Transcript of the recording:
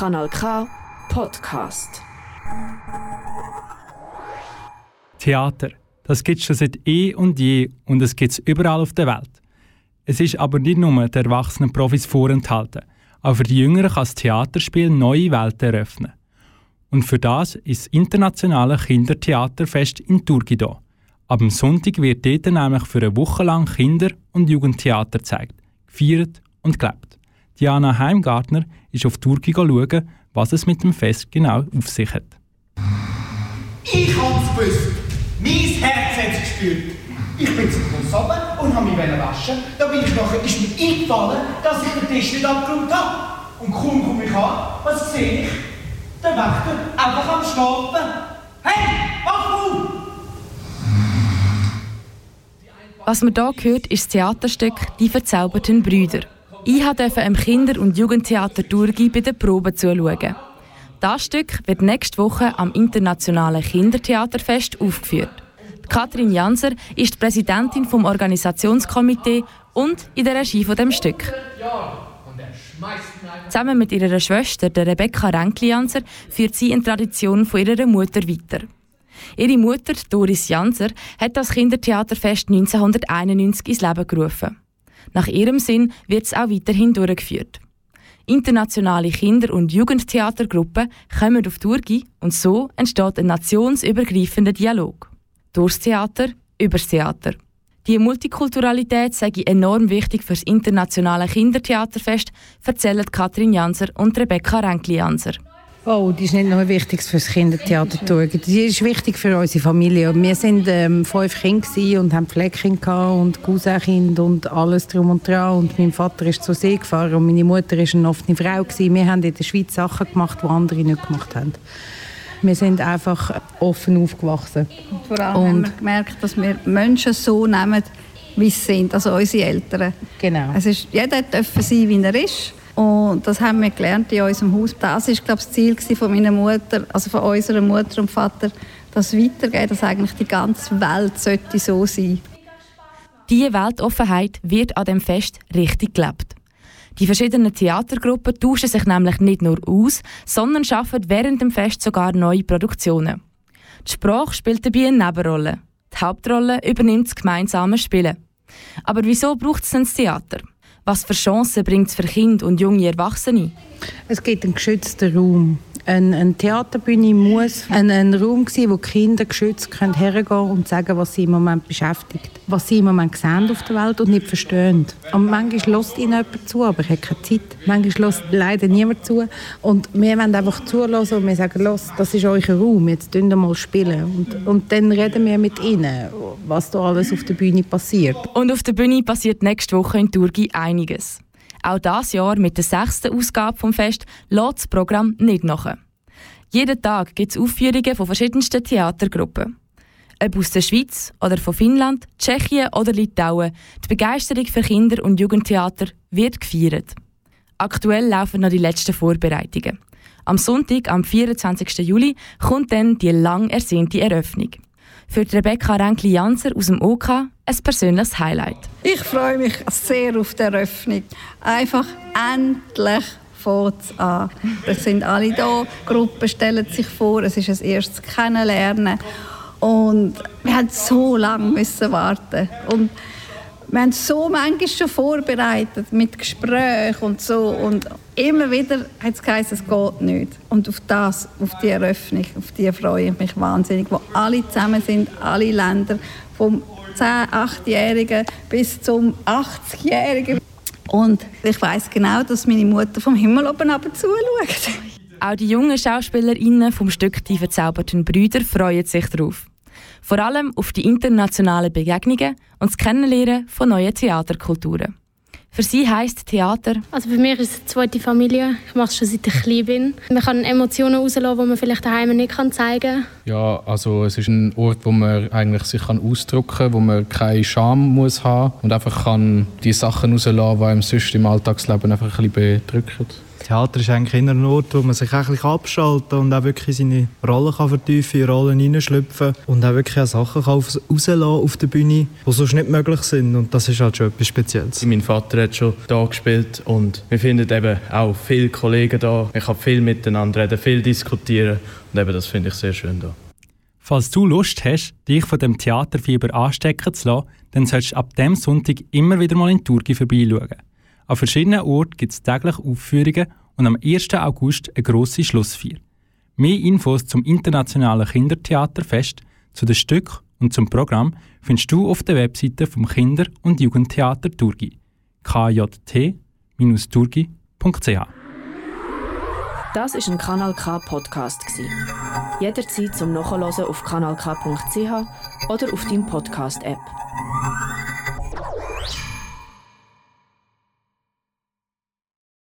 Kanal K Podcast. Theater, das gibt es schon seit eh und je und es gibt es überall auf der Welt. Es ist aber nicht nur den erwachsenen Profis vorenthalten. Auch für die Jüngeren kann das Theaterspiel neue Welten eröffnen. Und für das ist das internationale Kindertheaterfest in Turgi da. Ab Sonntag wird dort nämlich für eine Woche lang Kinder- und Jugendtheater gezeigt, gefeiert und gelebt. Diana Heimgartner ist auf Turki schauen, was es mit dem Fest genau auf sich hat. Ich hab's gewusst. Mein Herz hat es gespürt. Ich bin zum Schluss runter und habe mich waschen. Da bin ich nachher, ist mir eingefallen, dass ich den Tisch nicht abgeräumt habe. Und kaum komme ich an, was sehe ich? Der Wächter einfach am Schlafen. Hey, wach auf! Was man hier hört, ist das Theaterstück «Die verzauberten Brüder». Ich durfte im Kinder- und Jugendtheater Durgi bei den Proben zuschauen. Das Stück wird nächste Woche am Internationalen Kindertheaterfest aufgeführt. Katrin Janser ist die Präsidentin vom Organisationskomitee und in der Regie von dem Stück. Zusammen mit ihrer Schwester, der Rebecca Renkli-Janser, führt sie eine Tradition von ihrer Mutter weiter. Ihre Mutter, Doris Janser, hat das Kindertheaterfest 1991 ins Leben gerufen. Nach ihrem Sinn wird es auch weiterhin durchgeführt. Internationale Kinder- und Jugendtheatergruppen kommen auf Turgi und so entsteht ein nationsübergreifender Dialog. Durchs Theater, übers Theater. Die Multikulturalität sei enorm wichtig für das internationale Kindertheaterfest, erzählen Katrin Janser und Rebecca Renkli-Janser. Oh, die ist nicht nur wichtig für das Kindertheater. Die ist wichtig für unsere Familie. Wir sind ähm, fünf Kinder und haben Pflegekinder und Cousinkind und alles drum und dran. Und mein Vater ist zur See gefahren und meine Mutter war eine offene Frau. Gewesen. Wir haben in der Schweiz Sachen gemacht, die andere nicht gemacht haben. Wir sind einfach offen aufgewachsen. Und vor allem und haben wir gemerkt, dass wir Menschen so nehmen, wie sie sind, also unsere Eltern. Genau. Es ist, jeder darf sein, wie er ist. Und das haben wir gelernt in unserem Haus. Das ist, glaube ich, das Ziel von meiner Mutter, also von unserer Mutter und Vater, das weitergehen, dass eigentlich die ganze Welt sollte so sein. Diese Weltoffenheit wird an dem Fest richtig gelebt. Die verschiedenen Theatergruppen tauschen sich nämlich nicht nur aus, sondern schaffen während dem Fest sogar neue Produktionen. Die Sprache spielt dabei eine Nebenrolle. Die Hauptrolle übernimmt das gemeinsame Spielen. Aber wieso braucht es das Theater? Was für Chancen bringt es für Kinder und junge Erwachsene? Es gibt einen geschützten Raum. Eine, eine Theaterbühne muss ein, ein Raum sein, wo Kinder geschützt können hergehen und sagen, was sie im Moment beschäftigt, was sie im Moment sehen auf der Welt und nicht verstehen. Und manchmal lässt ihnen jemand zu, aber er hat keine Zeit. Manchmal lässt leider niemand zu. Und wir wollen einfach zulassen und wir sagen, los, das ist euer Raum, jetzt spielen wir mal spielen. Und, und dann reden wir mit ihnen, was da alles auf der Bühne passiert. Und auf der Bühne passiert nächste Woche in Turgi einiges. Auch dieses Jahr mit der sechsten Ausgabe vom Fest lässt das Programm nicht nach. Jeden Tag gibt es Aufführungen von verschiedensten Theatergruppen. Ob aus der Schweiz oder von Finnland, Tschechien oder Litauen, die Begeisterung für Kinder- und Jugendtheater wird gefeiert. Aktuell laufen noch die letzten Vorbereitungen. Am Sonntag, am 24. Juli, kommt dann die lang ersehnte Eröffnung. Für Rebecca Renkli-Janser aus dem OK ein persönliches Highlight. Ich freue mich sehr auf die Eröffnung. Einfach endlich fängt an. Es sind alle da, Gruppen stellen sich vor, es ist ein erstes Kennenlernen. Und wir mussten so lange müssen warten. Und wir haben so manchmal schon vorbereitet mit Gesprächen und so und immer wieder hat es geheißen, es geht nicht. Und auf das, auf die Eröffnung, auf die freue ich mich wahnsinnig, wo alle zusammen sind, alle Länder, vom 10-, 8-Jährigen bis zum 80-Jährigen. Und ich weiß genau, dass meine Mutter vom Himmel oben aber zuschaut. Auch die jungen Schauspielerinnen vom Stück «Die verzauberten Brüder» freuen sich darauf. Vor allem auf die internationalen Begegnungen und das Kennenlernen von neuen Theaterkulturen. Für sie heisst Theater. Also für mich ist es eine zweite Familie. Ich mache es schon seit ich klein bin. Man kann Emotionen rauslassen, die man vielleicht daheim nicht zeigen kann. Ja, also es ist ein Ort, wo man eigentlich sich kann ausdrücken kann, wo man keine Scham muss haben und einfach kann die Sachen rauslassen, die einem sonst im Alltagsleben einfach ein bisschen bedrücken. Theater ist eigentlich immer ein Ort, wo man sich ein bisschen abschalten und auch wirklich seine Rollen kann vertiefen, in Rollen hineinschlüpfen und auch wirklich Sachen kann rauslassen auf der Bühne, die sonst nicht möglich sind. Und das ist halt schon etwas Spezielles. Mein Vater hat schon da gespielt und wir finden eben auch viele Kollegen da. Ich kann viel miteinander reden, viel diskutieren und eben das finde ich sehr schön da. Falls du Lust hast, dich von dem Theaterfieber anstecken zu lassen, dann solltest du ab dem Sonntag immer wieder mal in Turgi vorbeischauen. An verschiedenen Orten gibt es täglich Aufführungen und am 1. August eine grosse Schlussfeier. Mehr Infos zum Internationalen Kindertheaterfest, zu den Stücken und zum Programm findest du auf der Webseite vom Kinder- und Jugendtheater Turgi kjt-turgi.ch. Das ist ein Kanal K Podcast Jederzeit zum Nachhören auf kanalk.ch oder auf deinem Podcast App.